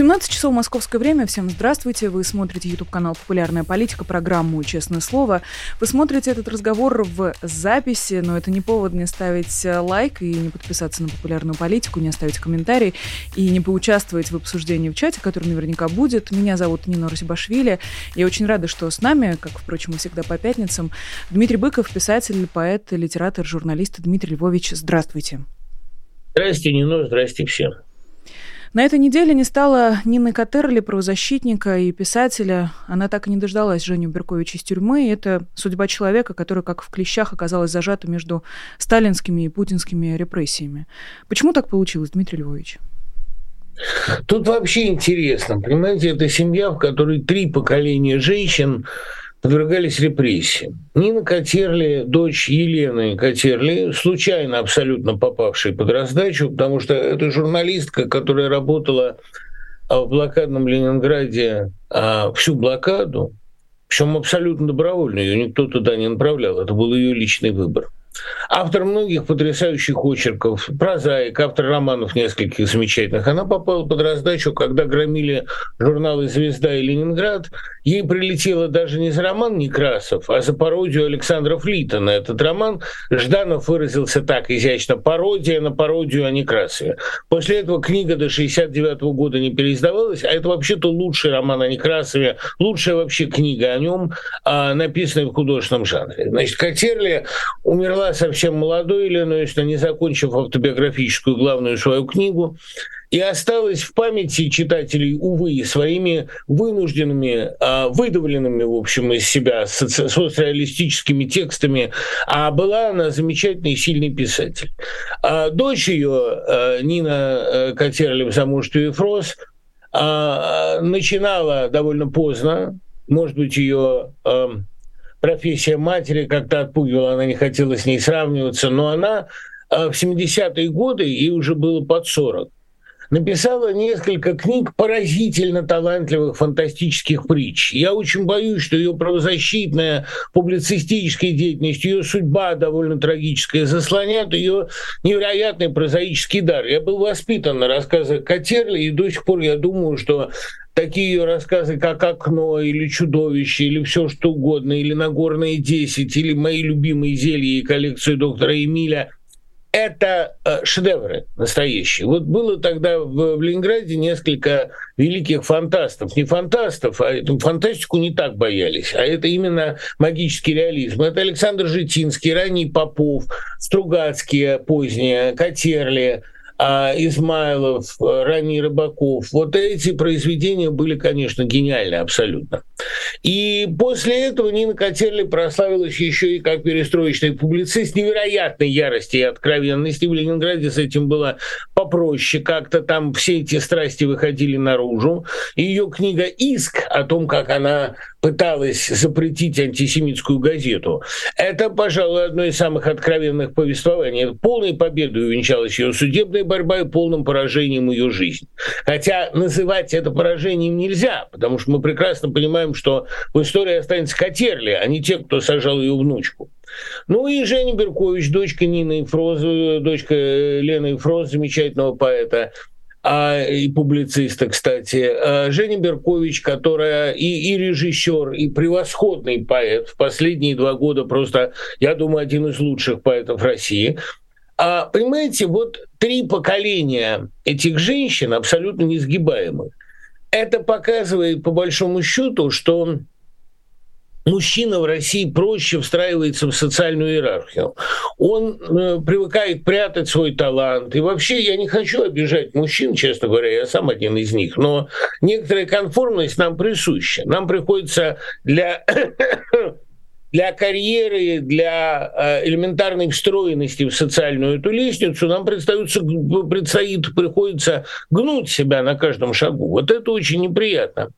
17 часов московское время. Всем здравствуйте. Вы смотрите YouTube-канал «Популярная политика», программу «Честное слово». Вы смотрите этот разговор в записи, но это не повод не ставить э, лайк и не подписаться на «Популярную политику», не оставить комментарий и не поучаствовать в обсуждении в чате, который наверняка будет. Меня зовут Нина Русибашвили. Я очень рада, что с нами, как, впрочем, и всегда по пятницам, Дмитрий Быков, писатель, поэт, литератор, журналист. Дмитрий Львович, здравствуйте. Здрасте, Нина, здрасте всем. На этой неделе не стало Нины Катерли, правозащитника и писателя. Она так и не дождалась Женю Берковича из тюрьмы. это судьба человека, который, как в клещах, оказалась зажата между сталинскими и путинскими репрессиями. Почему так получилось, Дмитрий Львович? Тут вообще интересно. Понимаете, это семья, в которой три поколения женщин подвергались репрессиям. Нина Котерли, дочь Елены Котерли, случайно абсолютно попавшая под раздачу, потому что это журналистка, которая работала а, в блокадном Ленинграде а, всю блокаду, причем абсолютно добровольно, ее никто туда не направлял, это был ее личный выбор. Автор многих потрясающих очерков, прозаик, автор романов нескольких замечательных. Она попала под раздачу, когда громили журналы «Звезда» и «Ленинград». Ей прилетело даже не за роман Некрасов, а за пародию Александра Флита на этот роман. Жданов выразился так изящно «пародия на пародию о Некрасове». После этого книга до 69 года не переиздавалась, а это вообще-то лучший роман о Некрасове, лучшая вообще книга о нем, а, написанная в художественном жанре. Значит, Катерли умерла умерла совсем молодой Иллинойсно, не закончив автобиографическую главную свою книгу, и осталась в памяти читателей, увы, своими вынужденными, а, выдавленными, в общем, из себя социалистическими текстами, а была она замечательный сильный писатель. А дочь ее, а, Нина Катерли в замужестве Фрос, начинала довольно поздно, может быть, ее профессия матери как-то отпугивала, она не хотела с ней сравниваться, но она э, в 70-е годы, ей уже было под 40, написала несколько книг поразительно талантливых фантастических притч. Я очень боюсь, что ее правозащитная публицистическая деятельность, ее судьба довольно трагическая, заслонят ее невероятный прозаический дар. Я был воспитан на рассказах Катерли, и до сих пор я думаю, что такие ее рассказы, как «Окно» или «Чудовище», или все что угодно, или «Нагорные 10», или «Мои любимые зелья» и коллекцию доктора Эмиля – это э, шедевры настоящие. Вот было тогда в, Ленинграде несколько великих фантастов. Не фантастов, а эту фантастику не так боялись, а это именно магический реализм. Это Александр Житинский, ранний Попов, Стругацкие поздние, Катерли – а Измайлов, ранний Рыбаков. Вот эти произведения были, конечно, гениальны абсолютно. И после этого Нина Котерли прославилась еще и как перестроечный публицист невероятной ярости и откровенности. В Ленинграде с этим было попроще. Как-то там все эти страсти выходили наружу. Ее книга «Иск» о том, как она пыталась запретить антисемитскую газету. Это, пожалуй, одно из самых откровенных повествований. Полной победой увенчалась ее судебная борьба и полным поражением ее жизни. Хотя называть это поражением нельзя, потому что мы прекрасно понимаем, что в истории останется Катерли, а не те, кто сажал ее внучку. Ну и Женя Беркович, дочка Нины Фроз, дочка Лены Фроз, замечательного поэта, а, и публициста, кстати, а, Женя Беркович, которая и, и режиссер, и превосходный поэт, в последние два года просто, я думаю, один из лучших поэтов России. А, понимаете, вот три поколения этих женщин абсолютно несгибаемых. Это показывает, по большому счету, что мужчина в России проще встраивается в социальную иерархию. Он э, привыкает прятать свой талант. И вообще я не хочу обижать мужчин, честно говоря, я сам один из них, но некоторая конформность нам присуща. Нам приходится для для карьеры, для э, элементарной встроенности в социальную эту лестницу нам предстоится, предстоит, приходится гнуть себя на каждом шагу. Вот это очень неприятно.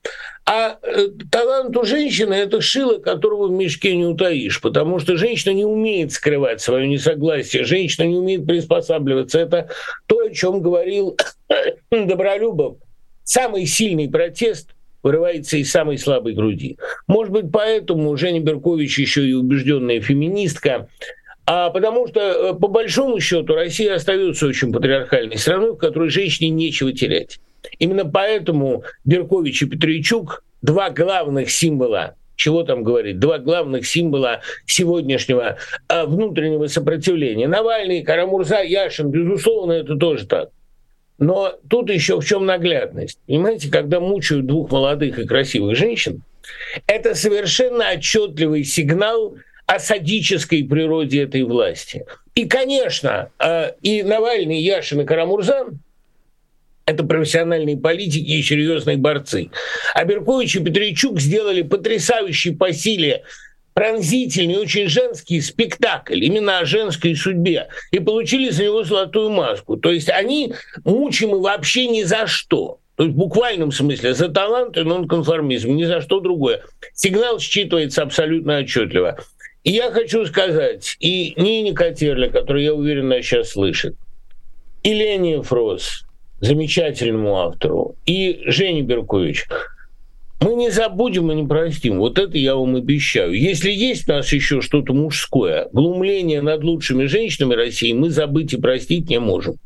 А э, талант у женщины – это шило, которого в мешке не утаишь, потому что женщина не умеет скрывать свое несогласие, женщина не умеет приспосабливаться. Это то, о чем говорил Добролюбов. Самый сильный протест – вырывается из самой слабой груди. Может быть, поэтому Женя Беркович еще и убежденная феминистка, а потому что, э, по большому счету, Россия остается очень патриархальной страной, в которой женщине нечего терять. Именно поэтому Беркович и Петричук – два главных символа чего там говорить, два главных символа сегодняшнего а, внутреннего сопротивления. Навальный, Карамурза, Яшин, безусловно, это тоже так. Но тут еще в чем наглядность. Понимаете, когда мучают двух молодых и красивых женщин, это совершенно отчетливый сигнал о садической природе этой власти. И, конечно, а, и Навальный, и Яшин, и Карамурза это профессиональные политики и серьезные борцы. А Беркович и Петричук сделали потрясающий по силе пронзительный, очень женский спектакль именно о женской судьбе и получили за него золотую маску. То есть они мучимы вообще ни за что. То есть в буквальном смысле за талант и нонконформизм, ни за что другое. Сигнал считывается абсолютно отчетливо. И я хочу сказать, и Нине Котерле, которую я уверен, она сейчас слышит, и Лене Фрос, замечательному автору, и Жене Беркович. Мы не забудем и не простим. Вот это я вам обещаю. Если есть у нас еще что-то мужское, глумление над лучшими женщинами России, мы забыть и простить не можем.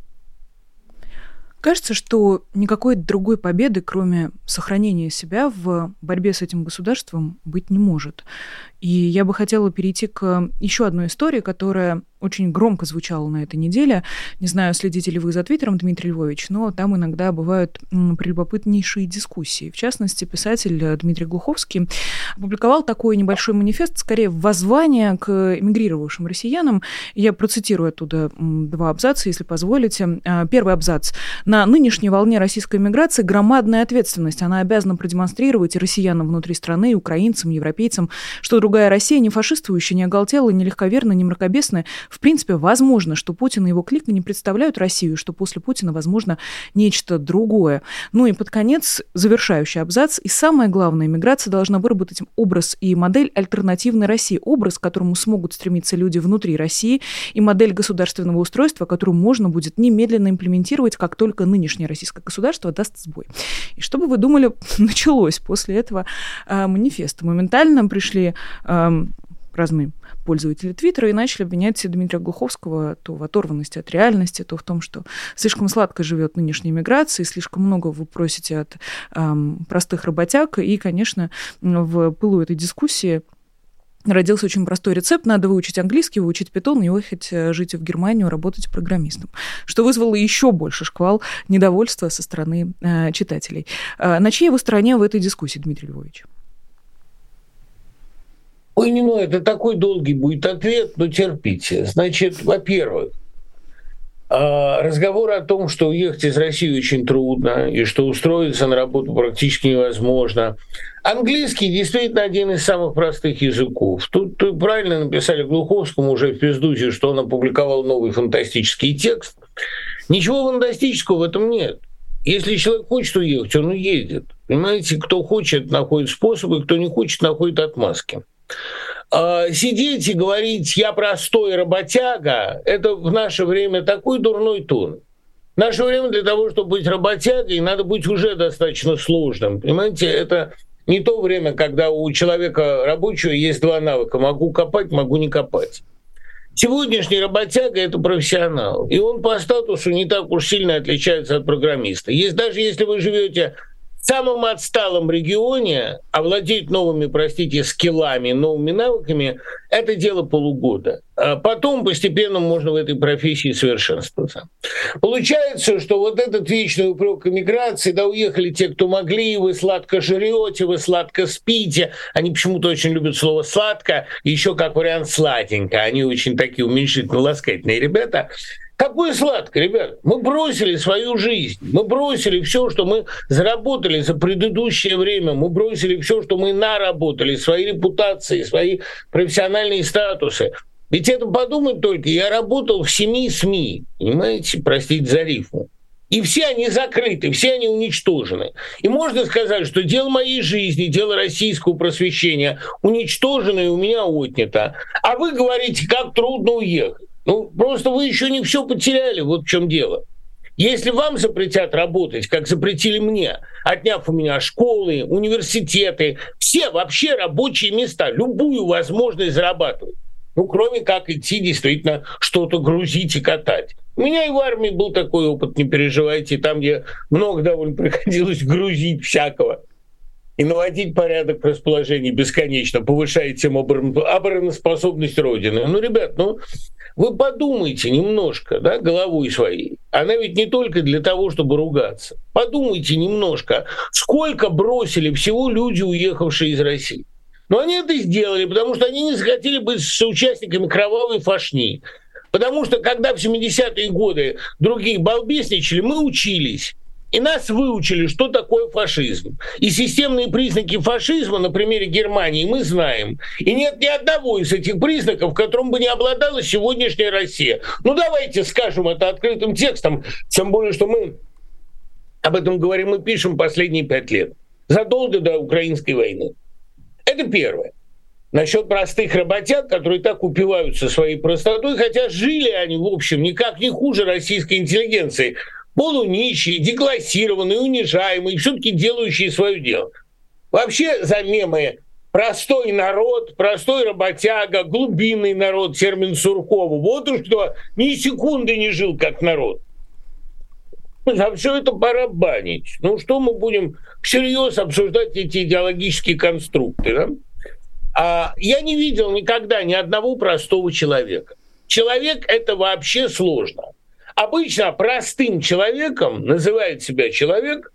Кажется, что никакой другой победы, кроме сохранения себя в борьбе с этим государством, быть не может. И я бы хотела перейти к еще одной истории, которая очень громко звучало на этой неделе. Не знаю, следите ли вы за Твиттером, Дмитрий Львович, но там иногда бывают прелюбопытнейшие дискуссии. В частности, писатель э, Дмитрий Глуховский опубликовал такой небольшой манифест, скорее воззвание к эмигрировавшим россиянам. Я процитирую оттуда два абзаца, если позволите. А, первый абзац. На нынешней волне российской эмиграции громадная ответственность. Она обязана продемонстрировать россиянам внутри страны, украинцам, европейцам, что другая Россия не фашистующая, не оголтела, не легковерная, не мракобесная, в принципе, возможно, что Путин и его клика не представляют Россию, что после Путина, возможно, нечто другое. Ну и под конец завершающий абзац. И самое главное, миграция должна выработать образ и модель альтернативной России, образ, к которому смогут стремиться люди внутри России, и модель государственного устройства, которую можно будет немедленно имплементировать, как только нынешнее российское государство даст сбой. И что бы вы думали, началось после этого э, манифеста? Моментально пришли разные пользователи Твиттера и начали обвинять Дмитрия Глуховского то в оторванности от реальности, то в том, что слишком сладко живет нынешняя миграция, слишком много вы просите от эм, простых работяг. И, конечно, в пылу этой дискуссии родился очень простой рецепт. Надо выучить английский, выучить питон и уехать э, жить в Германию, работать программистом. Что вызвало еще больше шквал недовольства со стороны э, читателей. Э, на чьей вы стороне в этой дискуссии, Дмитрий Львович? Ой, не, ну это такой долгий будет ответ, но терпите. Значит, во-первых, а, разговор о том, что уехать из России очень трудно и что устроиться на работу практически невозможно. Английский действительно один из самых простых языков. Тут правильно написали Глуховскому уже в Пиздуте, что он опубликовал новый фантастический текст. Ничего фантастического в этом нет. Если человек хочет уехать, он уедет. Понимаете, кто хочет, находит способы, кто не хочет, находит отмазки. А, сидеть и говорить «я простой работяга» – это в наше время такой дурной тон. В наше время для того, чтобы быть работягой, надо быть уже достаточно сложным. Понимаете, это не то время, когда у человека рабочего есть два навыка. Могу копать, могу не копать. Сегодняшний работяга – это профессионал. И он по статусу не так уж сильно отличается от программиста. Есть даже если вы живете самом отсталом регионе овладеть новыми, простите, скиллами, новыми навыками – это дело полугода. А потом постепенно можно в этой профессии совершенствоваться. Получается, что вот этот вечный упрек эмиграции, да, уехали те, кто могли, вы сладко жрете, вы сладко спите. Они почему-то очень любят слово «сладко», еще как вариант «сладенько». Они очень такие уменьшительно-ласкательные ребята – Какое сладкое, ребят. Мы бросили свою жизнь, мы бросили все, что мы заработали за предыдущее время, мы бросили все, что мы наработали, свои репутации, свои профессиональные статусы. Ведь это подумать только, я работал в семи СМИ, понимаете, простите за рифму. И все они закрыты, все они уничтожены. И можно сказать, что дело моей жизни, дело российского просвещения уничтожено и у меня отнято. А вы говорите, как трудно уехать. Ну, просто вы еще не все потеряли, вот в чем дело. Если вам запретят работать, как запретили мне, отняв у меня школы, университеты, все вообще рабочие места, любую возможность зарабатывать, ну, кроме как идти действительно что-то грузить и катать. У меня и в армии был такой опыт, не переживайте, там, где много довольно приходилось грузить всякого и наводить порядок в расположении бесконечно, повышает тем обороноспособность Родины. Ну, ребят, ну, вы подумайте немножко, да, головой своей. Она ведь не только для того, чтобы ругаться. Подумайте немножко, сколько бросили всего люди, уехавшие из России. Но они это сделали, потому что они не захотели быть соучастниками кровавой фашни. Потому что когда в 70-е годы другие балбесничали, мы учились. И нас выучили, что такое фашизм. И системные признаки фашизма на примере Германии мы знаем. И нет ни одного из этих признаков, которым бы не обладала сегодняшняя Россия. Ну давайте скажем это открытым текстом, тем более, что мы об этом говорим и пишем последние пять лет, задолго до украинской войны. Это первое. Насчет простых работяг, которые так упиваются своей простотой, хотя жили они, в общем, никак не хуже российской интеллигенции. Полунищие, деклассированные, унижаемые, все-таки делающие свое дело. Вообще за мемы простой народ, простой работяга, глубинный народ, термин Суркова. Вот уж кто ни секунды не жил как народ. За все это пора банить. Ну что мы будем всерьез обсуждать эти идеологические конструкты? Да? А я не видел никогда ни одного простого человека. Человек – это вообще сложно. Обычно простым человеком называет себя человек,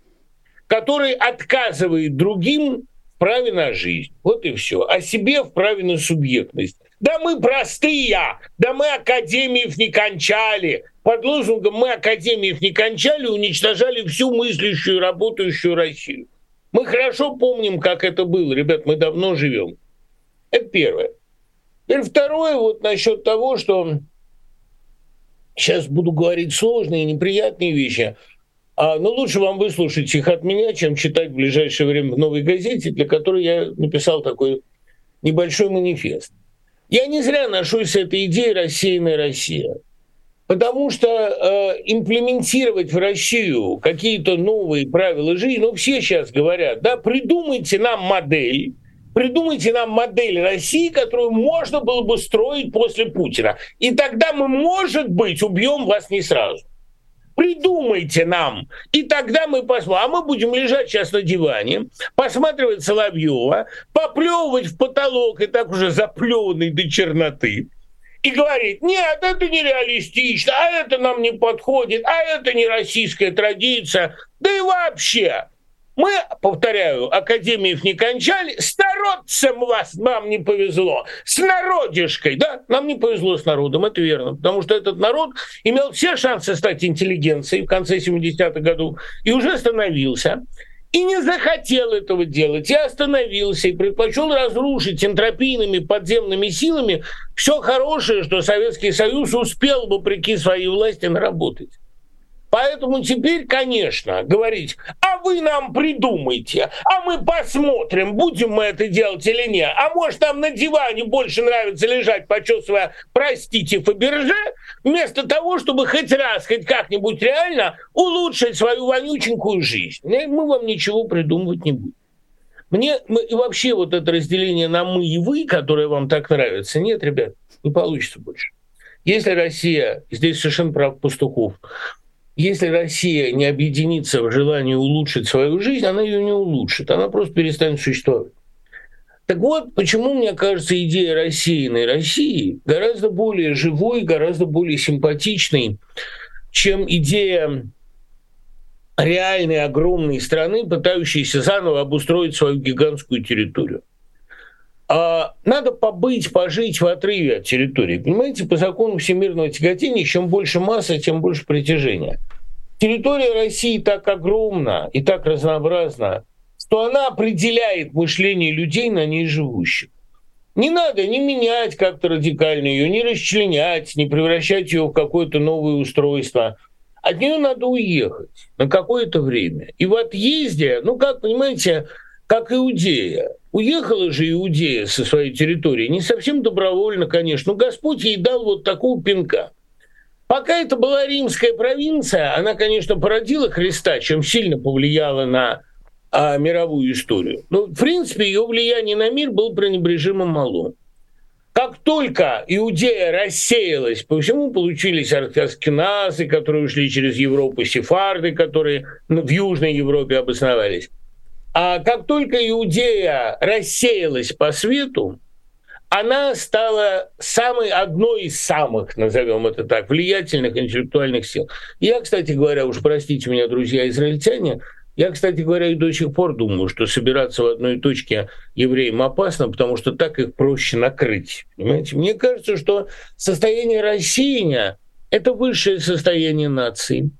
который отказывает другим в праве на жизнь. Вот и все. А себе в праве на субъектность. Да мы простые, да мы академиев не кончали. Под лозунгом «мы академиев не кончали» уничтожали всю мыслящую, работающую Россию. Мы хорошо помним, как это было. Ребят, мы давно живем. Это первое. Теперь второе, вот насчет того, что сейчас буду говорить сложные, неприятные вещи, а, но лучше вам выслушать их от меня, чем читать в ближайшее время в новой газете, для которой я написал такой небольшой манифест. Я не зря ношусь с этой идеей «рассеянная Россия». Потому что э, имплементировать в Россию какие-то новые правила жизни, ну все сейчас говорят, да, придумайте нам модель, придумайте нам модель России, которую можно было бы строить после Путина. И тогда мы, может быть, убьем вас не сразу. Придумайте нам, и тогда мы посмотрим. А мы будем лежать сейчас на диване, посматривать Соловьева, поплевывать в потолок и так уже заплеванный до черноты, и говорить, нет, это нереалистично, а это нам не подходит, а это не российская традиция, да и вообще. Мы, повторяю, академиев не кончали, с народцем вас нам не повезло, с народишкой, да, нам не повезло с народом, это верно, потому что этот народ имел все шансы стать интеллигенцией в конце 70-х годов и уже становился, и не захотел этого делать, и остановился, и предпочел разрушить энтропийными подземными силами все хорошее, что Советский Союз успел, вопреки своей власти, наработать. Поэтому теперь, конечно, говорить, а вы нам придумайте, а мы посмотрим, будем мы это делать или нет. А может, нам на диване больше нравится лежать, почесывая, простите, Фаберже, вместо того, чтобы хоть раз, хоть как-нибудь реально улучшить свою вонюченькую жизнь. Мы вам ничего придумывать не будем. Мне и вообще вот это разделение на мы и вы, которое вам так нравится, нет, ребят, не получится больше. Если Россия, здесь совершенно прав Пастухов, если Россия не объединится в желании улучшить свою жизнь, она ее не улучшит, она просто перестанет существовать. Так вот, почему, мне кажется, идея рассеянной России гораздо более живой, гораздо более симпатичной, чем идея реальной огромной страны, пытающейся заново обустроить свою гигантскую территорию. А надо побыть, пожить в отрыве от территории. Понимаете, по закону всемирного тяготения, чем больше масса, тем больше притяжения. Территория России так огромна и так разнообразна, что она определяет мышление людей на ней живущих. Не надо не менять как-то радикально ее, не расчленять, не превращать ее в какое-то новое устройство. От нее надо уехать на какое-то время. И в отъезде, ну как, понимаете, как Иудея. Уехала же Иудея со своей территории, не совсем добровольно, конечно, но Господь ей дал вот такого пинка. Пока это была римская провинция, она, конечно, породила Христа, чем сильно повлияла на а, мировую историю. Но, в принципе, ее влияние на мир было пренебрежимо мало. Как только Иудея рассеялась по всему, получились аскеназы, которые ушли через Европу, сефарды, которые в Южной Европе обосновались. А как только Иудея рассеялась по свету, она стала самой одной из самых, назовем это так, влиятельных интеллектуальных сил. Я, кстати говоря, уж простите меня, друзья израильтяне, я, кстати говоря, и до сих пор думаю, что собираться в одной точке евреям опасно, потому что так их проще накрыть. Понимаете? Мне кажется, что состояние рассеяния – это высшее состояние нации.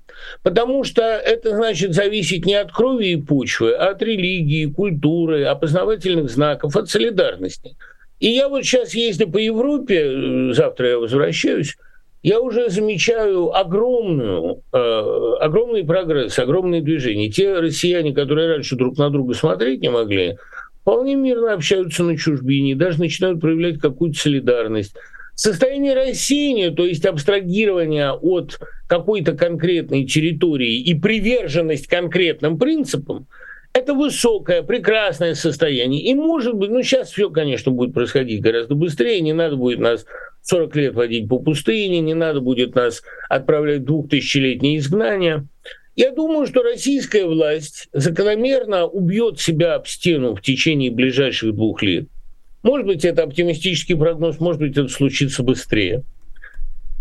Потому что это значит зависеть не от крови и почвы, а от религии, культуры, опознавательных знаков, от солидарности. И я вот сейчас ездя по Европе, э, завтра я возвращаюсь, я уже замечаю огромную, э, огромный прогресс, огромные движения. Те россияне, которые раньше друг на друга смотреть не могли, вполне мирно общаются на чужбине, даже начинают проявлять какую-то солидарность. Состояние рассеяния, то есть абстрагирование от какой-то конкретной территории и приверженность конкретным принципам – это высокое, прекрасное состояние. И может быть, ну сейчас все, конечно, будет происходить гораздо быстрее, не надо будет нас 40 лет водить по пустыне, не надо будет нас отправлять в двухтысячелетнее изгнание. Я думаю, что российская власть закономерно убьет себя об стену в течение ближайших двух лет. Может быть, это оптимистический прогноз, может быть, это случится быстрее.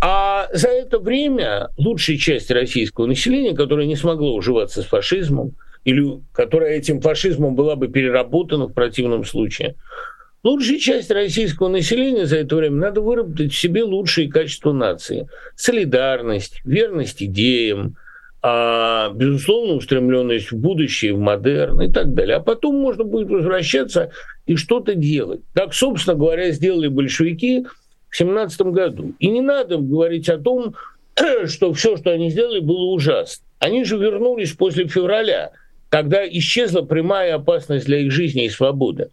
А за это время лучшая часть российского населения, которая не смогла уживаться с фашизмом, или которая этим фашизмом была бы переработана в противном случае. Лучшая часть российского населения за это время надо выработать в себе лучшие качества нации. Солидарность, верность идеям, а, безусловно, устремленность в будущее, в модерн и так далее. А потом можно будет возвращаться и что-то делать. Так, собственно говоря, сделали большевики в 17 году. И не надо говорить о том, что все, что они сделали, было ужасно. Они же вернулись после февраля когда исчезла прямая опасность для их жизни и свободы.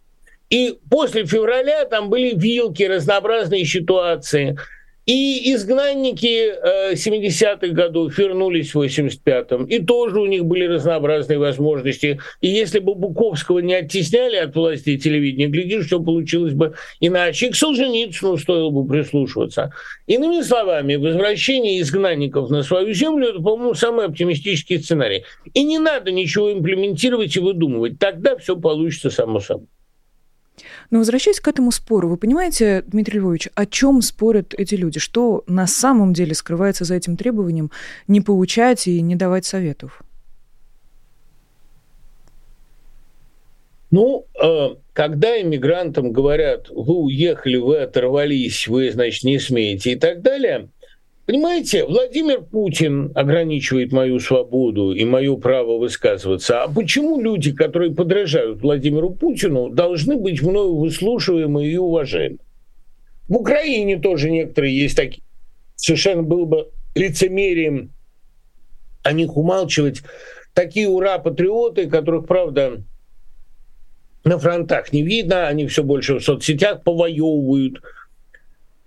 И после февраля там были вилки, разнообразные ситуации – и изгнанники 70-х э, годов вернулись в 85-м, и тоже у них были разнообразные возможности. И если бы Буковского не оттесняли от власти телевидения, глядишь, все получилось бы иначе. И к Солженицыну стоило бы прислушиваться. Иными словами, возвращение изгнанников на свою землю – это, по-моему, самый оптимистический сценарий. И не надо ничего имплементировать и выдумывать. Тогда все получится само собой. Но возвращаясь к этому спору, вы понимаете, Дмитрий Львович, о чем спорят эти люди? Что на самом деле скрывается за этим требованием не получать и не давать советов? Ну, э, когда иммигрантам говорят, вы уехали, вы оторвались, вы, значит, не смеете и так далее – Понимаете, Владимир Путин ограничивает мою свободу и мое право высказываться. А почему люди, которые подражают Владимиру Путину, должны быть мною выслушиваемы и уважаемы? В Украине тоже некоторые есть такие. Совершенно было бы лицемерием о них умалчивать. Такие ура-патриоты, которых, правда, на фронтах не видно, они все больше в соцсетях повоевывают –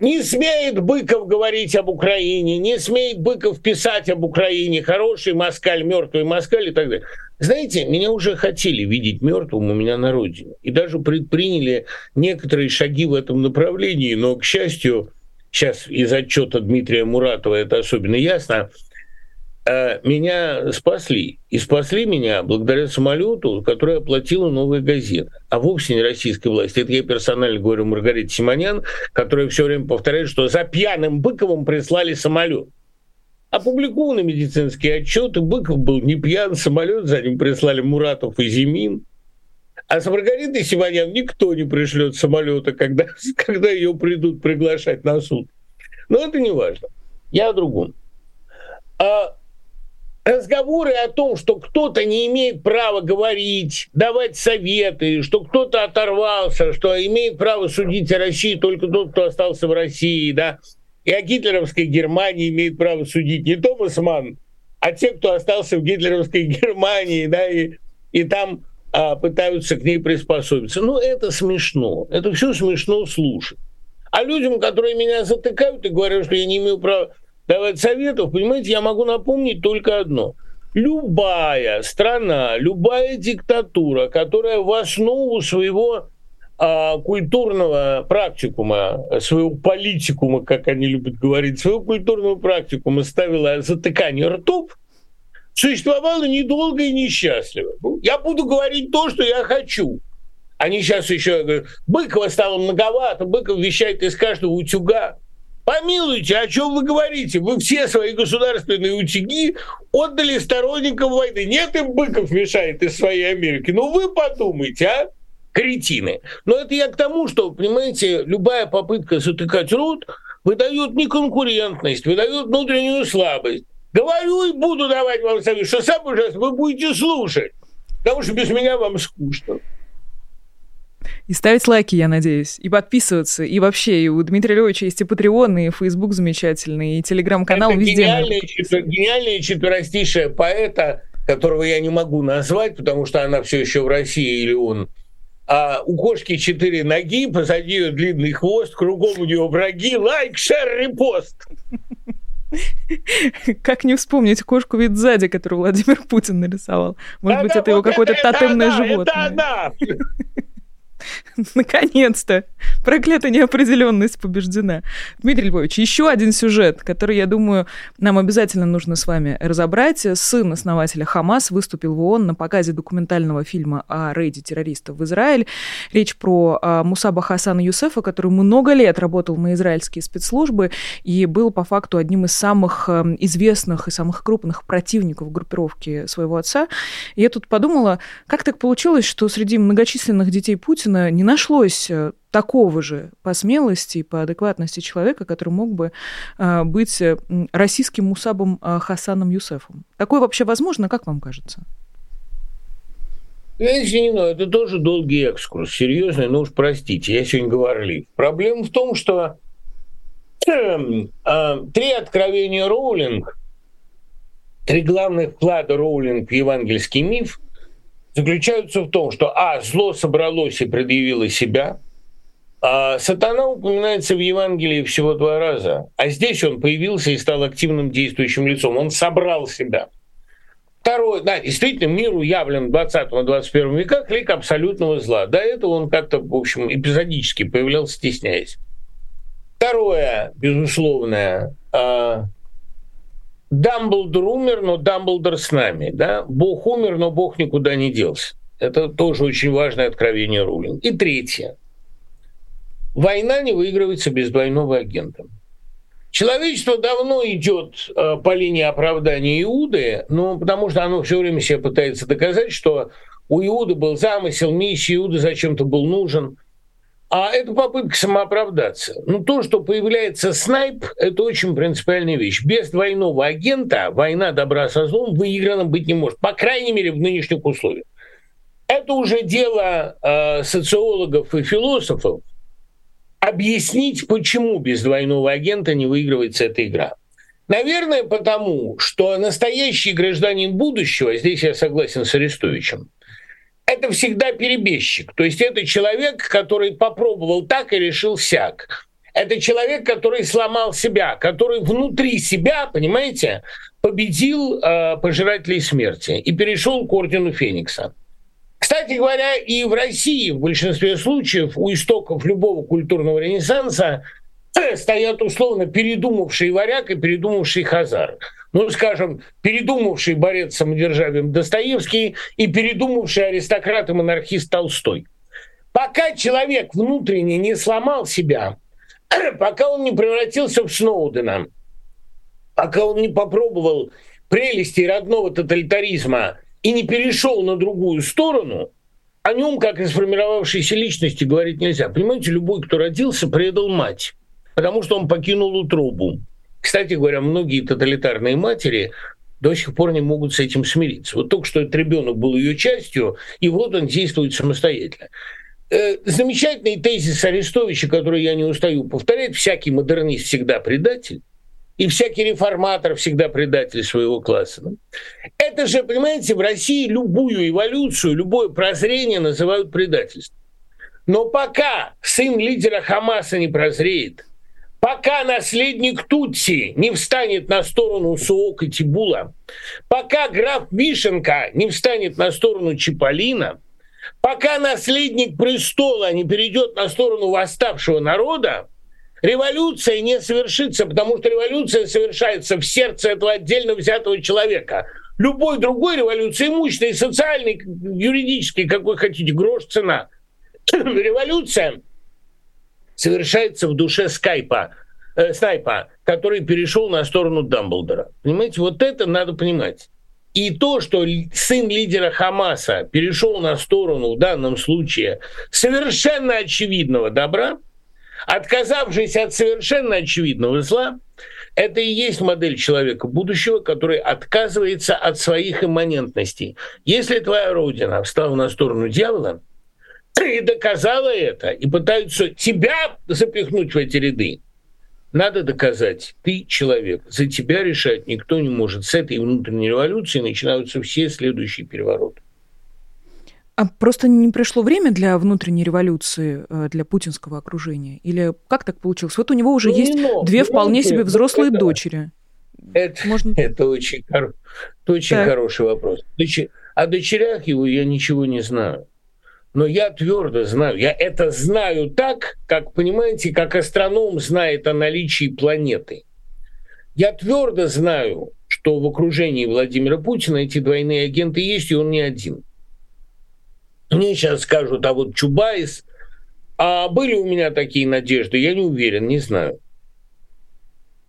не смеет Быков говорить об Украине, не смеет Быков писать об Украине, хороший москаль, мертвый москаль и так далее. Знаете, меня уже хотели видеть мертвым у меня на родине. И даже предприняли некоторые шаги в этом направлении, но, к счастью, сейчас из отчета Дмитрия Муратова это особенно ясно, меня спасли. И спасли меня благодаря самолету, который оплатила новая газета. А вовсе не российская власть. Это я персонально говорю Маргарите Симонян, которая все время повторяет, что за пьяным Быковым прислали самолет. Опубликованы медицинские отчеты. Быков был не пьян, самолет за ним прислали Муратов и Зимин. А с Маргаритой Симонян никто не пришлет самолета, когда, когда ее придут приглашать на суд. Но это не важно. Я о другом. А разговоры о том, что кто-то не имеет права говорить, давать советы, что кто-то оторвался, что имеет право судить о России только тот, кто остался в России, да, и о гитлеровской Германии имеет право судить не Томас Манн, а те, кто остался в гитлеровской Германии, да, и, и там а, пытаются к ней приспособиться. Ну, это смешно. Это все смешно слушать. А людям, которые меня затыкают и говорят, что я не имею права давать советов, понимаете, я могу напомнить только одно. Любая страна, любая диктатура, которая в основу своего а, культурного практикума, своего политикума, как они любят говорить, своего культурного практикума ставила затыкание ртов, существовала недолго и несчастливо. Ну, я буду говорить то, что я хочу. Они сейчас еще говорят, Быкова стало многовато, Быков вещает из каждого утюга. Помилуйте, о чем вы говорите? Вы все свои государственные утюги отдали сторонникам войны. Нет, им Быков мешает из своей Америки. Ну вы подумайте, а? Кретины. Но это я к тому, что, понимаете, любая попытка затыкать рот выдает неконкурентность, выдает внутреннюю слабость. Говорю и буду давать вам совет, что самое ужасное, вы будете слушать, потому что без меня вам скучно. И ставить лайки, я надеюсь, и подписываться, и вообще, и у Дмитрия Львовича есть и Патреон, и Фейсбук замечательный, и Телеграм-канал Это везде. Гениальная, четвер... гениальная четверостишая поэта, которого я не могу назвать, потому что она все еще в России или он. А у кошки четыре ноги, позади ее длинный хвост, кругом у нее враги, лайк, шер, репост. Как не вспомнить кошку вид сзади, которую Владимир Путин нарисовал? Может быть, это его какое-то тотемное животное. Это она! Наконец-то! Проклятая неопределенность побеждена. Дмитрий Львович, еще один сюжет, который, я думаю, нам обязательно нужно с вами разобрать. Сын основателя Хамас выступил в ООН на показе документального фильма о рейде террористов в Израиль. Речь про а, Мусаба Хасана Юсефа, который много лет работал на израильские спецслужбы и был по факту одним из самых а, известных и самых крупных противников группировки своего отца. И я тут подумала, как так получилось, что среди многочисленных детей Путина Путина не нашлось э, такого же по смелости и по адекватности человека, который мог бы э, быть э, российским Мусабом Хасаном Юсефом. Такое вообще возможно, как вам кажется? Я извини, но это тоже долгий экскурс, серьезный, но уж простите, я сегодня говорлив. Проблема в том, что э, три откровения Роулинг, три главных вклада Роулинг в евангельский миф – заключаются в том, что, а, зло собралось и предъявило себя, а сатана упоминается в Евангелии всего два раза, а здесь он появился и стал активным действующим лицом, он собрал себя. Второе, да, действительно, миру явлен в 20-21 веках лик абсолютного зла. До этого он как-то, в общем, эпизодически появлялся, стесняясь. Второе, безусловное, а, Дамблдор умер, но Дамблдор с нами. Да? Бог умер, но Бог никуда не делся. Это тоже очень важное откровение Рулинг. И третье. Война не выигрывается без двойного агента. Человечество давно идет э, по линии оправдания Иуды, но потому что оно все время себе пытается доказать, что у Иуды был замысел, миссия, Иуда зачем-то был нужен. А это попытка самооправдаться. Ну, то, что появляется снайп, это очень принципиальная вещь. Без двойного агента война добра со злом выиграна быть не может. По крайней мере, в нынешних условиях. Это уже дело э, социологов и философов объяснить, почему без двойного агента не выигрывается эта игра. Наверное, потому, что настоящий гражданин будущего, здесь я согласен с Арестовичем, это всегда перебежчик. То есть это человек, который попробовал так и решил сяк. Это человек, который сломал себя, который внутри себя, понимаете, победил э, пожирателей смерти и перешел к ордену Феникса. Кстати говоря, и в России в большинстве случаев у истоков любого культурного ренессанса стоят условно передумавший варяг и передумавший хазар ну, скажем, передумавший борец с самодержавием Достоевский и передумавший аристократ и монархист Толстой. Пока человек внутренне не сломал себя, пока он не превратился в Сноудена, пока он не попробовал прелести родного тоталитаризма и не перешел на другую сторону, о нем, как и сформировавшейся личности, говорить нельзя. Понимаете, любой, кто родился, предал мать, потому что он покинул утробу. Кстати говоря, многие тоталитарные матери до сих пор не могут с этим смириться. Вот только что этот ребенок был ее частью, и вот он действует самостоятельно. Э, замечательный тезис Арестовича, который я не устаю повторять, всякий модернист всегда предатель, и всякий реформатор всегда предатель своего класса. Это же, понимаете, в России любую эволюцию, любое прозрение называют предательством. Но пока сын лидера Хамаса не прозреет – пока наследник Тутси не встанет на сторону Суока Тибула, пока граф Вишенка не встанет на сторону Чиполлина, пока наследник престола не перейдет на сторону восставшего народа, революция не совершится, потому что революция совершается в сердце этого отдельно взятого человека. Любой другой революции, имущественной, социальной, юридической, какой хотите, грош цена. Революция совершается в душе Скайпа, э, Снайпа, который перешел на сторону Дамблдора. Понимаете, вот это надо понимать. И то, что сын лидера Хамаса перешел на сторону в данном случае совершенно очевидного добра, отказавшись от совершенно очевидного зла, это и есть модель человека будущего, который отказывается от своих имманентностей. Если твоя родина встала на сторону дьявола, и доказала это, и пытаются тебя запихнуть в эти ряды, надо доказать, ты человек, за тебя решать никто не может. С этой внутренней революции начинаются все следующие перевороты. А просто не пришло время для внутренней революции э, для путинского окружения? Или как так получилось? Вот у него уже ну, есть но, две вполне себе взрослые это, дочери. Это, Можно... это очень, это очень хороший вопрос. О дочерях его я ничего не знаю. Но я твердо знаю, я это знаю так, как, понимаете, как астроном знает о наличии планеты. Я твердо знаю, что в окружении Владимира Путина эти двойные агенты есть, и он не один. Мне сейчас скажут, а вот Чубайс, а были у меня такие надежды, я не уверен, не знаю.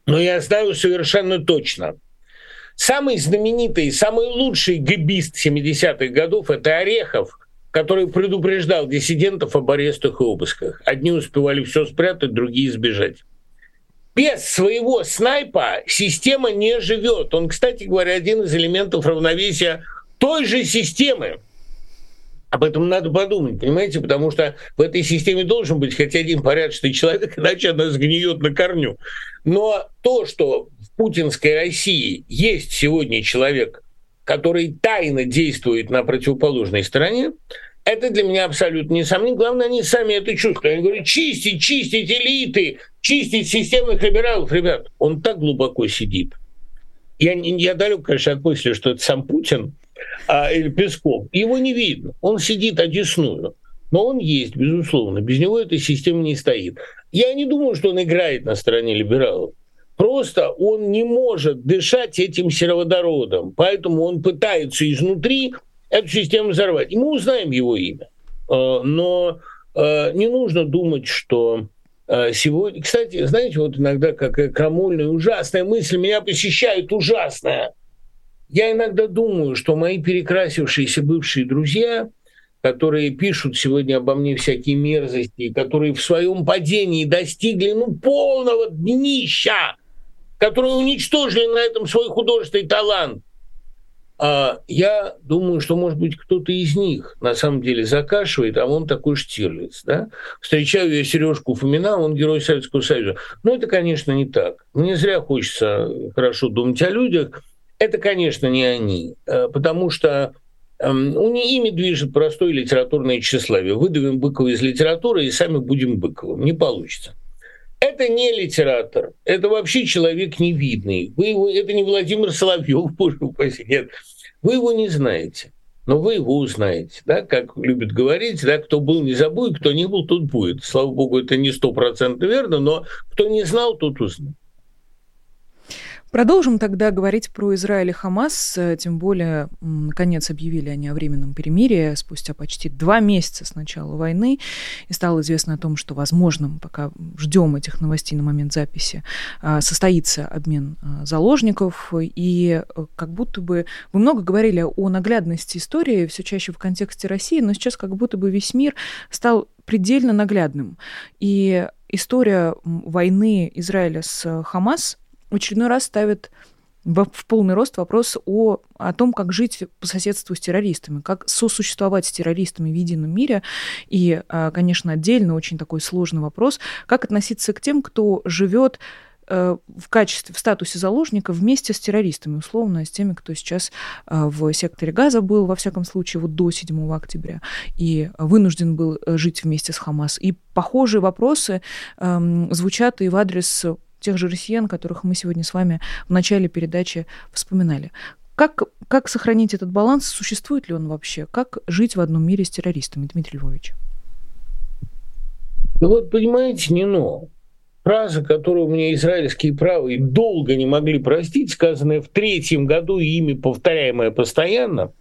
Но я знаю совершенно точно. Самый знаменитый, самый лучший гибист 70-х годов – это Орехов – который предупреждал диссидентов об арестах и обысках. Одни успевали все спрятать, другие сбежать. Без своего снайпа система не живет. Он, кстати говоря, один из элементов равновесия той же системы. Об этом надо подумать, понимаете, потому что в этой системе должен быть хоть один порядочный человек, иначе она сгниет на корню. Но то, что в путинской России есть сегодня человек, который тайно действует на противоположной стороне, это для меня абсолютно несомненно. Главное, они сами это чувствуют. Они говорят, чистить, чистить элиты, чистить системных либералов. Ребят, он так глубоко сидит. Я, я далек, конечно, от мысли, что это сам Путин а, или Песков. Его не видно. Он сидит одесную. Но он есть, безусловно. Без него эта система не стоит. Я не думаю, что он играет на стороне либералов. Просто он не может дышать этим сероводородом. Поэтому он пытается изнутри эту систему взорвать. И мы узнаем его имя. Э, но э, не нужно думать, что э, сегодня... Кстати, знаете, вот иногда какая крамольная, ужасная мысль меня посещает, ужасная. Я иногда думаю, что мои перекрасившиеся бывшие друзья, которые пишут сегодня обо мне всякие мерзости, которые в своем падении достигли ну, полного днища, которые уничтожили на этом свой художественный талант, а я думаю, что, может быть, кто-то из них на самом деле закашивает, а он такой Штирлиц. Да? Встречаю я Сережку Фомина, он герой Советского Союза. Но это, конечно, не так. Мне зря хочется хорошо думать о людях. Это, конечно, не они, э, потому что эм, у них ими движет простое литературное тщеславие. Выдавим Быкова из литературы и сами будем Быковым. Не получится. Это не литератор, это вообще человек невидный. Вы его, это не Владимир Соловьев, боже упаси, нет. Вы его не знаете, но вы его узнаете. Да? Как любят говорить, да, кто был, не забудет, кто не был, тот будет. Слава богу, это не стопроцентно верно, но кто не знал, тот узнал. Продолжим тогда говорить про Израиль и Хамас, тем более, наконец, объявили они о временном перемирии спустя почти два месяца с начала войны, и стало известно о том, что, возможно, пока ждем этих новостей на момент записи, а, состоится обмен а, заложников, и э, как будто бы вы много говорили о наглядности истории, все чаще в контексте России, но сейчас как будто бы весь мир стал предельно наглядным. И история войны Израиля с Хамас – очередной раз ставит в, полный рост вопрос о, о том, как жить по соседству с террористами, как сосуществовать с террористами в едином мире. И, а, конечно, отдельно очень такой сложный вопрос, как относиться к тем, кто живет э, в качестве, в статусе заложника вместе с террористами, условно, с теми, кто сейчас э, в секторе Газа был, во всяком случае, вот до 7 октября, и вынужден был э, жить вместе с Хамас. И похожие вопросы э, звучат и в адрес тех же россиян, которых мы сегодня с вами в начале передачи вспоминали. Как, как сохранить этот баланс? Существует ли он вообще? Как жить в одном мире с террористами, Дмитрий Львович? Ну вот, понимаете, не но. Фраза, которую мне израильские правые долго не могли простить, сказанная в третьем году и ими повторяемая постоянно,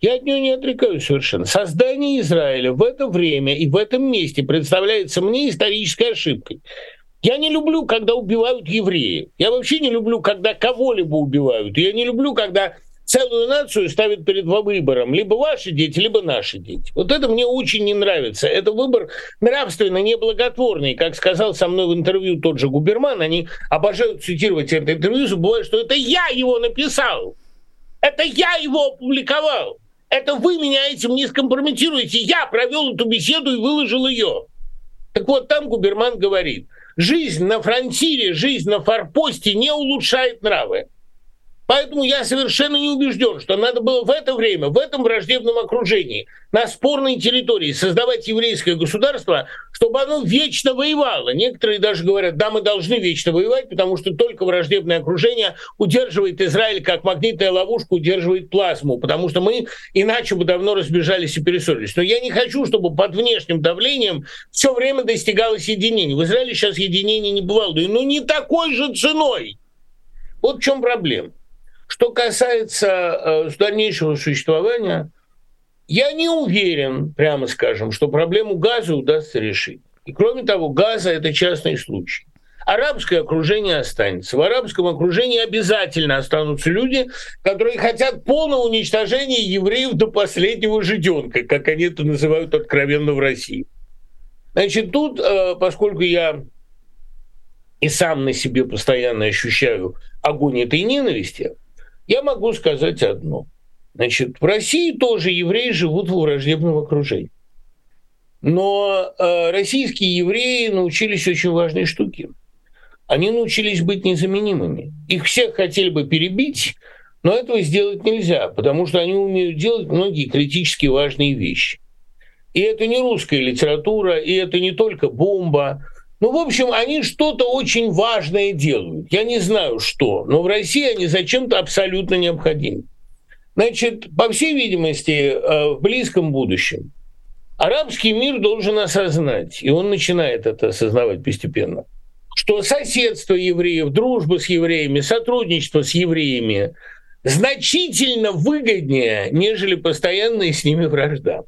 я от нее не отрекаюсь совершенно. Создание Израиля в это время и в этом месте представляется мне исторической ошибкой. Я не люблю, когда убивают евреи. Я вообще не люблю, когда кого-либо убивают. Я не люблю, когда целую нацию ставят перед выбором. Либо ваши дети, либо наши дети. Вот это мне очень не нравится. Это выбор нравственно неблаготворный. Как сказал со мной в интервью тот же Губерман, они обожают цитировать это интервью, забывая, что это я его написал. Это я его опубликовал. Это вы меня этим не скомпрометируете. Я провел эту беседу и выложил ее. Так вот, там Губерман говорит, жизнь на фронтире, жизнь на форпосте не улучшает нравы. Поэтому я совершенно не убежден, что надо было в это время, в этом враждебном окружении, на спорной территории создавать еврейское государство, чтобы оно вечно воевало. Некоторые даже говорят, да, мы должны вечно воевать, потому что только враждебное окружение удерживает Израиль, как магнитная ловушка удерживает плазму, потому что мы иначе бы давно разбежались и перессорились. Но я не хочу, чтобы под внешним давлением все время достигалось единение. В Израиле сейчас единения не бывало, но не такой же ценой. Вот в чем проблема. Что касается э, дальнейшего существования, я не уверен, прямо скажем, что проблему газа удастся решить. И кроме того, газа – это частный случай. Арабское окружение останется. В арабском окружении обязательно останутся люди, которые хотят полного уничтожения евреев до последнего жиденка, как они это называют откровенно в России. Значит, тут, э, поскольку я и сам на себе постоянно ощущаю огонь этой ненависти, я могу сказать одно. Значит, в России тоже евреи живут в враждебном окружении. Но э, российские евреи научились очень важной штуке. Они научились быть незаменимыми. Их всех хотели бы перебить, но этого сделать нельзя, потому что они умеют делать многие критически важные вещи. И это не русская литература, и это не только бомба, ну, в общем, они что-то очень важное делают. Я не знаю, что, но в России они зачем-то абсолютно необходимы. Значит, по всей видимости, э, в близком будущем арабский мир должен осознать, и он начинает это осознавать постепенно, что соседство евреев, дружба с евреями, сотрудничество с евреями значительно выгоднее, нежели постоянная с ними вражда.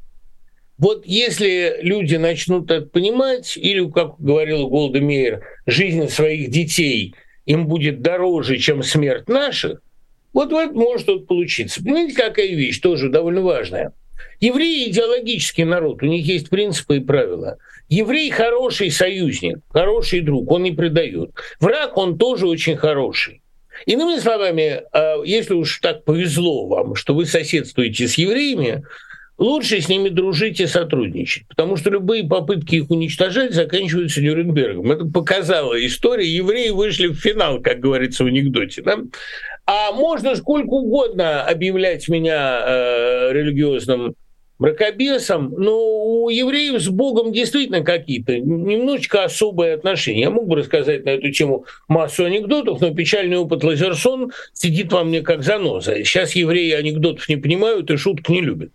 Вот если люди начнут это понимать, или, как говорил Голда Мейер, жизнь своих детей им будет дороже, чем смерть наших, вот это может тут получиться. Понимаете, какая вещь, тоже довольно важная. Евреи – идеологический народ, у них есть принципы и правила. Еврей – хороший союзник, хороший друг, он не предает. Враг, он тоже очень хороший. Иными словами, а, если уж так повезло вам, что вы соседствуете с евреями, лучше с ними дружить и сотрудничать, потому что любые попытки их уничтожать заканчиваются Нюрнбергом. Это показала история. Евреи вышли в финал, как говорится в анекдоте. Да? А можно сколько угодно объявлять меня э, религиозным мракобесом, но у евреев с Богом действительно какие-то немножечко особые отношения. Я мог бы рассказать на эту тему массу анекдотов, но печальный опыт Лазерсон сидит во мне как заноза. Сейчас евреи анекдотов не понимают и шуток не любят.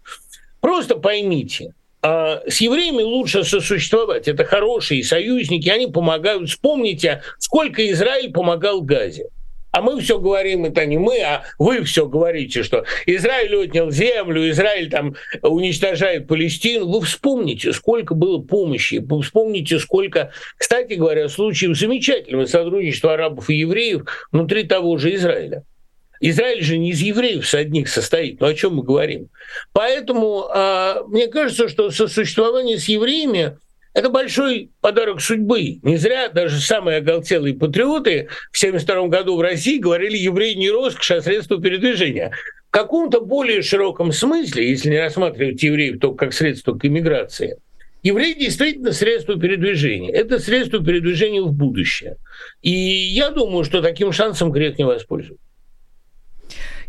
Просто поймите, а, с евреями лучше сосуществовать. Это хорошие союзники, они помогают. Вспомните, сколько Израиль помогал Газе. А мы все говорим, это не мы, а вы все говорите, что Израиль отнял землю, Израиль там уничтожает Палестину. Вы вспомните, сколько было помощи, вспомните, сколько, кстати говоря, случаев замечательного сотрудничества арабов и евреев внутри того же Израиля. Израиль же не из евреев с одних состоит. Ну о чем мы говорим? Поэтому э, мне кажется, что сосуществование с евреями это большой подарок судьбы. Не зря даже самые оголтелые патриоты в 1972 году в России говорили «еврей не роскошь, а средство передвижения». В каком-то более широком смысле, если не рассматривать евреев только как средство к иммиграции, Еврей действительно средство передвижения. Это средство передвижения в будущее. И я думаю, что таким шансом грех не воспользуется.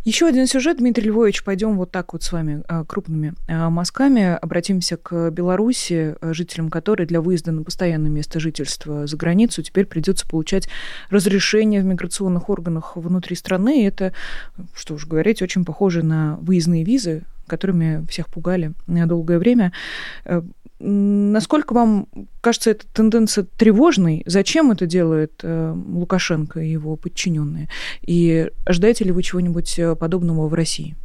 Еще один сюжет, Дмитрий Львович, пойдем вот так вот с вами а, крупными а, мазками. Обратимся к Беларуси, а, жителям которой для выезда на постоянное место жительства за границу теперь придется получать разрешение в миграционных органах внутри страны. И это, что уж говорить, очень похоже на выездные визы, которыми всех пугали долгое время. Насколько вам кажется эта тенденция тревожной? Зачем это делает э, Лукашенко и его подчиненные? И ожидаете ли вы чего-нибудь э, подобного в России?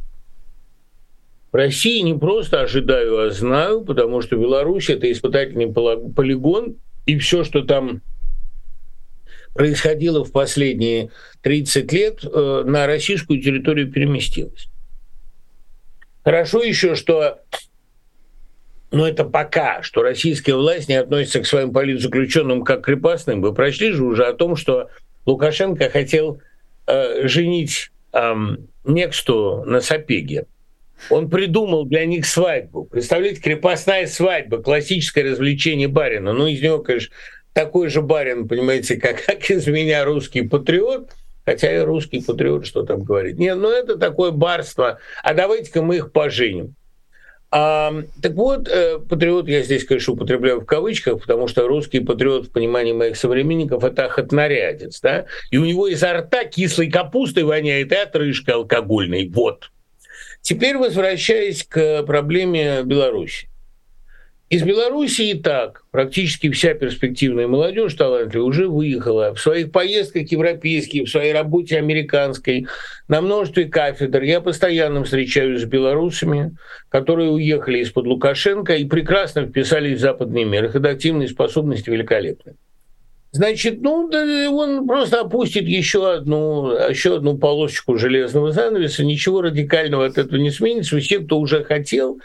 В России не просто ожидаю, а знаю, потому что Беларусь это испытательный полигон, и все, что там происходило в последние 30 лет, э, на российскую территорию переместилось. Хорошо еще, что но это пока, что российские власти не относятся к своим политзаключенным как к крепостным. Вы прочли же уже о том, что Лукашенко хотел э, женить э, Нексту на Сапеге. Он придумал для них свадьбу. Представляете, крепостная свадьба, классическое развлечение барина. Ну, из него, конечно, такой же барин, понимаете, как, как из меня русский патриот, хотя и русский патриот, что там говорить. Нет, ну это такое барство. А давайте-ка мы их поженим. А, так вот, э, патриот я здесь, конечно, употребляю в кавычках, потому что русский патриот в понимании моих современников – это охотнорядец, да? И у него изо рта кислой капустой воняет и отрыжка алкогольной. Вот. Теперь возвращаясь к проблеме Беларуси. Из Белоруссии так практически вся перспективная молодежь талантливая уже выехала в своих поездках европейских, в своей работе американской, на множестве кафедр. Я постоянно встречаюсь с белорусами, которые уехали из-под Лукашенко и прекрасно вписались в западный мир. Их адаптивные способности великолепны. Значит, ну, да, он просто опустит еще одну, еще одну полосочку железного занавеса, ничего радикального от этого не сменится. Все, кто уже хотел,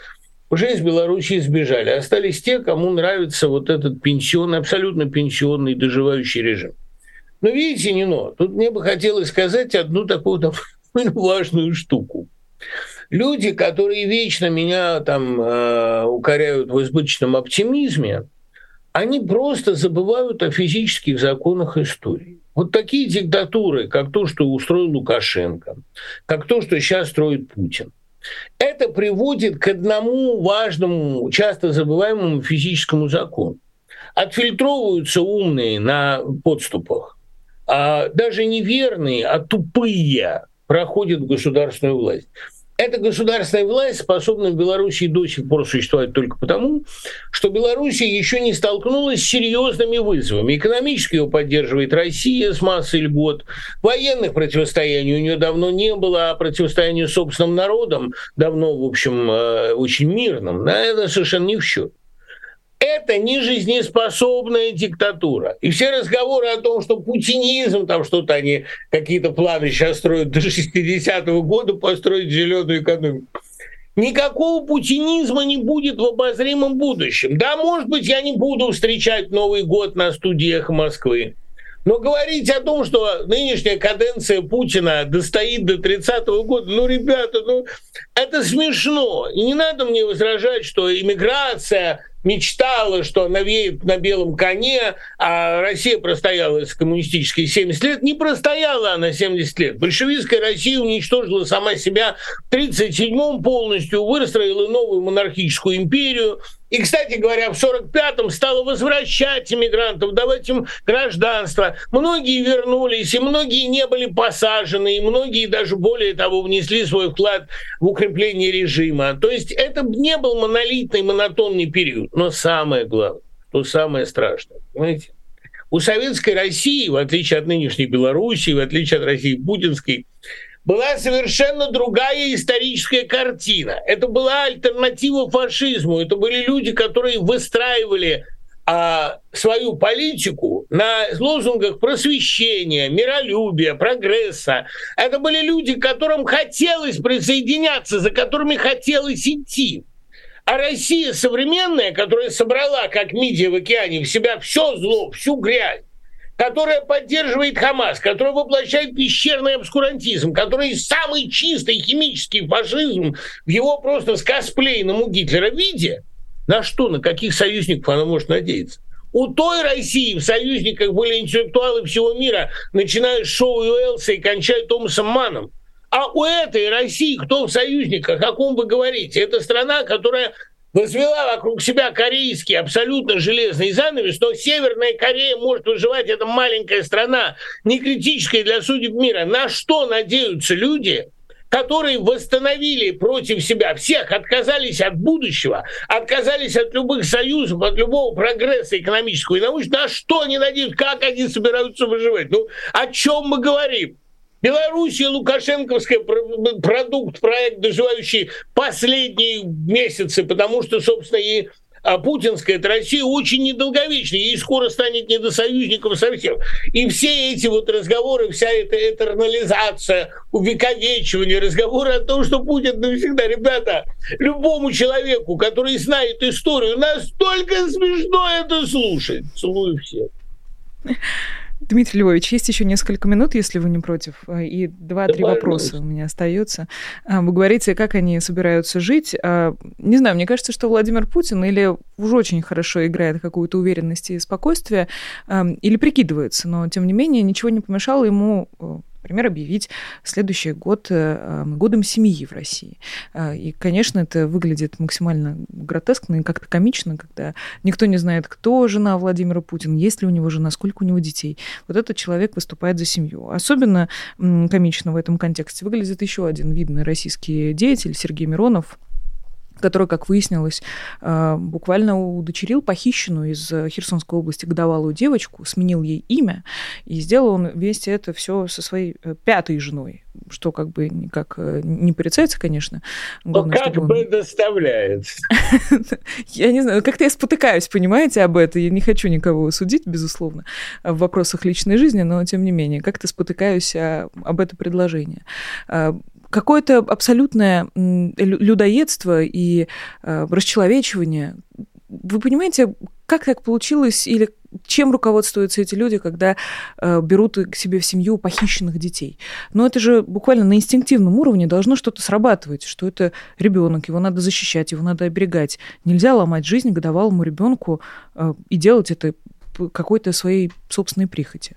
уже из Беларуси сбежали. Остались те, кому нравится вот этот пенсионный, абсолютно пенсионный доживающий режим. Но видите, не но. Тут мне бы хотелось сказать одну такую важную штуку. Люди, которые вечно меня там э, укоряют в избыточном оптимизме, они просто забывают о физических законах истории. Вот такие диктатуры, как то, что устроил Лукашенко, как то, что сейчас строит Путин – это приводит к одному важному, часто забываемому физическому закону. Отфильтровываются умные на подступах, а даже неверные, а тупые проходят в государственную власть. Эта государственная власть способна в Беларуси до сих пор существовать только потому, что Белоруссия еще не столкнулась с серьезными вызовами. Экономически ее поддерживает Россия с массой льгот. Военных противостояний у нее давно не было, а противостояние с собственным народом давно, в общем, э, очень мирным. Да, это совершенно не в счет это не жизнеспособная диктатура. И все разговоры о том, что путинизм, там что-то они, какие-то планы сейчас строят до 60-го года построить зеленую экономику. Никакого путинизма не будет в обозримом будущем. Да, может быть, я не буду встречать Новый год на студиях Москвы. Но говорить о том, что нынешняя каденция Путина достоит до 30-го года, ну, ребята, ну, это смешно. И не надо мне возражать, что иммиграция мечтала, что она веет на белом коне, а Россия простояла с коммунистической 70 лет. Не простояла она 70 лет. Большевистская Россия уничтожила сама себя в 1937-м полностью, выстроила новую монархическую империю, и, кстати говоря, в 45-м стала возвращать иммигрантов, давать им гражданство. Многие вернулись, и многие не были посажены, и многие даже более того внесли свой вклад в укрепление режима. То есть это не был монолитный, монотонный период. Но самое главное, что самое страшное, понимаете, у советской России, в отличие от нынешней Белоруссии, в отличие от России путинской, была совершенно другая историческая картина. Это была альтернатива фашизму. Это были люди, которые выстраивали а, свою политику на лозунгах просвещения, миролюбия, прогресса. Это были люди, которым хотелось присоединяться, за которыми хотелось идти. А Россия современная, которая собрала, как мидия в океане, в себя все зло, всю грязь, которая поддерживает Хамас, которая воплощает пещерный обскурантизм, который самый чистый химический фашизм в его просто скосплейном у Гитлера виде, На что, на каких союзников она может надеяться? У той России в союзниках были интеллектуалы всего мира, начиная с Шоу Уэллса и кончая Томасом Маном. А у этой России кто в союзниках, о ком вы говорите? Это страна, которая возвела вокруг себя корейский абсолютно железный занавес, но Северная Корея может выживать, это маленькая страна, не критическая для судеб мира. На что надеются люди, которые восстановили против себя всех, отказались от будущего, отказались от любых союзов, от любого прогресса экономического и научного, на что они надеются, как они собираются выживать? Ну, о чем мы говорим? Белоруссия, Лукашенковская продукт, проект, доживающий последние месяцы, потому что, собственно, и а путинская это Россия очень недолговечна, ей скоро станет не до союзников совсем. И все эти вот разговоры, вся эта этернализация, увековечивание, разговоры о том, что Путин навсегда, ребята, любому человеку, который знает историю, настолько смешно это слушать. Целую всех. Дмитрий Львович, есть еще несколько минут, если вы не против, э, и два-три да, вопроса у меня остается. А, вы говорите, как они собираются жить. А, не знаю, мне кажется, что Владимир Путин или уже очень хорошо играет какую-то уверенность и спокойствие, или прикидывается, но тем не менее ничего не помешало ему э, например, объявить следующий год э, годом семьи в России. Э, и, конечно, это выглядит максимально гротескно и как-то комично, когда никто не знает, кто жена Владимира Путина, есть ли у него жена, сколько у него детей. Вот этот человек выступает за семью. Особенно комично в этом контексте выглядит еще один видный российский деятель Сергей Миронов, который, как выяснилось, э, буквально удочерил похищенную из Херсонской области годовалую девочку, сменил ей имя, и сделал он вместе это все со своей э, пятой женой, что как бы никак э, не порицается, конечно. Главное, Но как он... бы доставляет. Я не знаю, как-то я спотыкаюсь, понимаете, об этом. Я не хочу никого судить, безусловно, в вопросах личной жизни, но тем не менее, как-то спотыкаюсь об это предложение какое-то абсолютное людоедство и э, расчеловечивание. Вы понимаете, как так получилось или чем руководствуются эти люди, когда э, берут к себе в семью похищенных детей? Но это же буквально на инстинктивном уровне должно что-то срабатывать, что это ребенок, его надо защищать, его надо оберегать. Нельзя ломать жизнь годовалому ребенку э, и делать это какой-то своей собственной прихоти.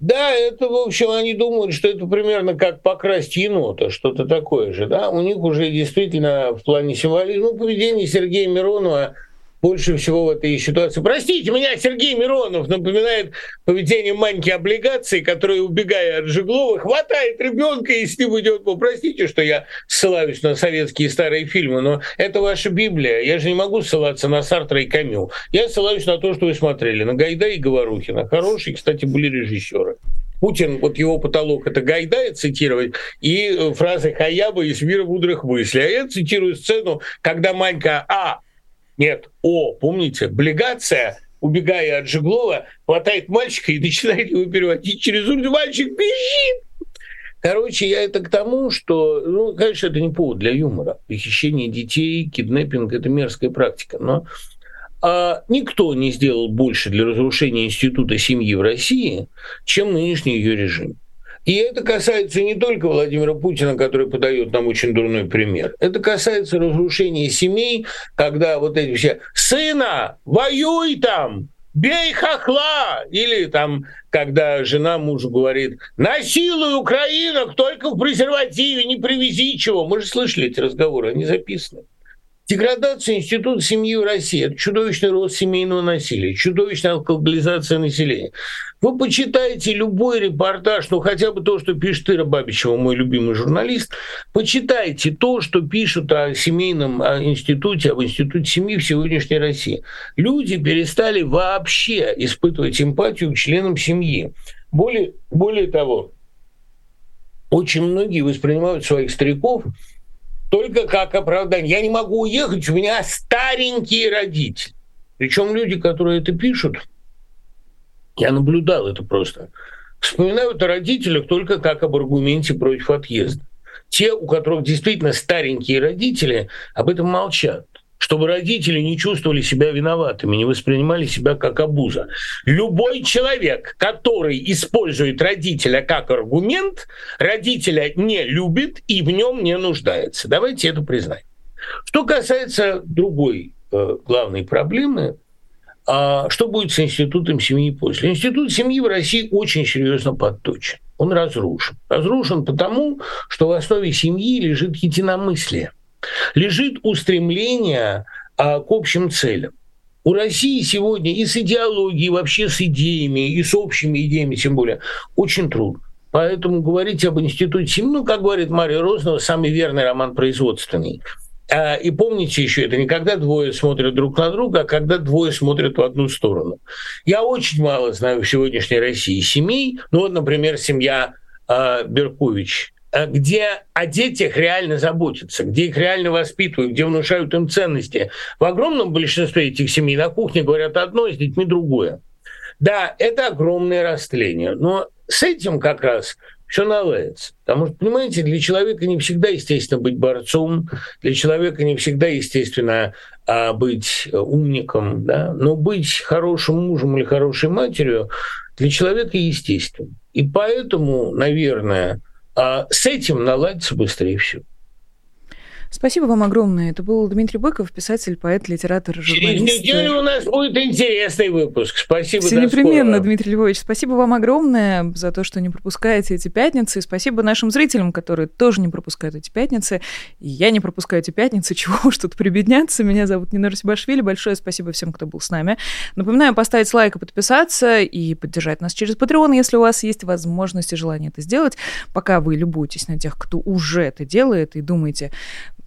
Да, это, в общем, они думают, что это примерно как покрасть енота, что-то такое же, да. У них уже действительно в плане символизма, ну, поведение Сергея Миронова – больше всего в этой ситуации. Простите меня, Сергей Миронов напоминает поведение маньки облигаций, которая, убегая от Жеглова, хватает ребенка и с ним идет. Ну, простите, что я ссылаюсь на советские старые фильмы, но это ваша Библия. Я же не могу ссылаться на Сартра и Камю. Я ссылаюсь на то, что вы смотрели, на Гайда и Говорухина. Хорошие, кстати, были режиссеры. Путин, вот его потолок это Гайдая цитировать, и э, фразы Хаяба из «Мира мудрых мыслей». А я цитирую сцену, когда Манька А нет, О, помните, облигация, убегая от Жеглова, хватает мальчика и начинает его переводить через улицу. Мальчик бежит! Короче, я это к тому, что, ну, конечно, это не повод для юмора. Похищение детей, киднеппинг – это мерзкая практика. Но а, никто не сделал больше для разрушения института семьи в России, чем нынешний ее режим. И это касается не только Владимира Путина, который подает нам очень дурной пример. Это касается разрушения семей, когда вот эти все «сына, воюй там!» бей хохла! Или там, когда жена мужу говорит, насилуй украинок, только в презервативе, не привези чего. Мы же слышали эти разговоры, они записаны. Деградация института семьи в России – это чудовищный рост семейного насилия, чудовищная алкоголизация населения. Вы почитаете любой репортаж, ну хотя бы то, что пишет Ира Бабичева, мой любимый журналист, почитайте то, что пишут о семейном о институте, об институте семьи в сегодняшней России. Люди перестали вообще испытывать эмпатию к членам семьи. Более, более того, очень многие воспринимают своих стариков только как оправдание. Я не могу уехать, у меня старенькие родители. Причем люди, которые это пишут, я наблюдал это просто, вспоминают о родителях только как об аргументе против отъезда. Те, у которых действительно старенькие родители, об этом молчат чтобы родители не чувствовали себя виноватыми, не воспринимали себя как обуза. Любой человек, который использует родителя как аргумент, родителя не любит и в нем не нуждается. Давайте это признаем. Что касается другой э, главной проблемы, а что будет с институтом семьи после? Институт семьи в России очень серьезно подточен. Он разрушен. Разрушен потому, что в основе семьи лежит единомыслие, лежит устремление а, к общим целям. У России сегодня и с идеологией, и вообще с идеями, и с общими идеями, тем более, очень трудно. Поэтому говорить об институте семьи, ну, как говорит Мария Рознова, самый верный роман производственный. А, и помните еще, это не когда двое смотрят друг на друга, а когда двое смотрят в одну сторону. Я очень мало знаю в сегодняшней России семей. Ну вот, например, семья э, Беркович, а, где о детях реально заботятся, где их реально воспитывают, где внушают им ценности. В огромном большинстве этих семей на кухне говорят одно, с детьми другое. Да, это огромное растление, но с этим как раз все наладится. Потому что, понимаете, для человека не всегда естественно быть борцом, для человека не всегда естественно а, быть умником, да? но быть хорошим мужем или хорошей матерью для человека естественно. И поэтому, наверное, а, с этим наладится быстрее всего. Спасибо вам огромное. Это был Дмитрий Быков, писатель, поэт, литератор, журналист. Через неделю у нас будет интересный выпуск. Спасибо. Все непременно. Дмитрий Львович. Спасибо вам огромное за то, что не пропускаете эти пятницы. И спасибо нашим зрителям, которые тоже не пропускают эти пятницы. И я не пропускаю эти пятницы. Чего уж тут прибедняться. Меня зовут Нина Русибашвили. Большое спасибо всем, кто был с нами. Напоминаю, поставить лайк и подписаться, и поддержать нас через Patreon, если у вас есть возможность и желание это сделать. Пока вы любуетесь на тех, кто уже это делает, и думаете,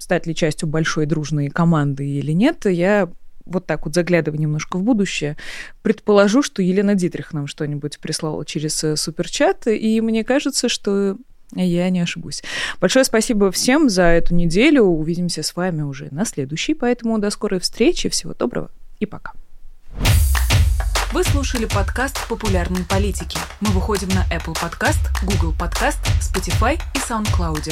стать ли частью большой дружной команды или нет, я вот так вот заглядывая немножко в будущее, предположу, что Елена Дитрих нам что-нибудь прислала через э, суперчат, и мне кажется, что я не ошибусь. Большое спасибо всем за эту неделю. Увидимся с вами уже на следующей, поэтому до скорой встречи. Всего доброго и пока. Вы слушали подкаст «Популярные политики». Мы выходим на Apple Podcast, Google Podcast, Spotify и SoundCloud.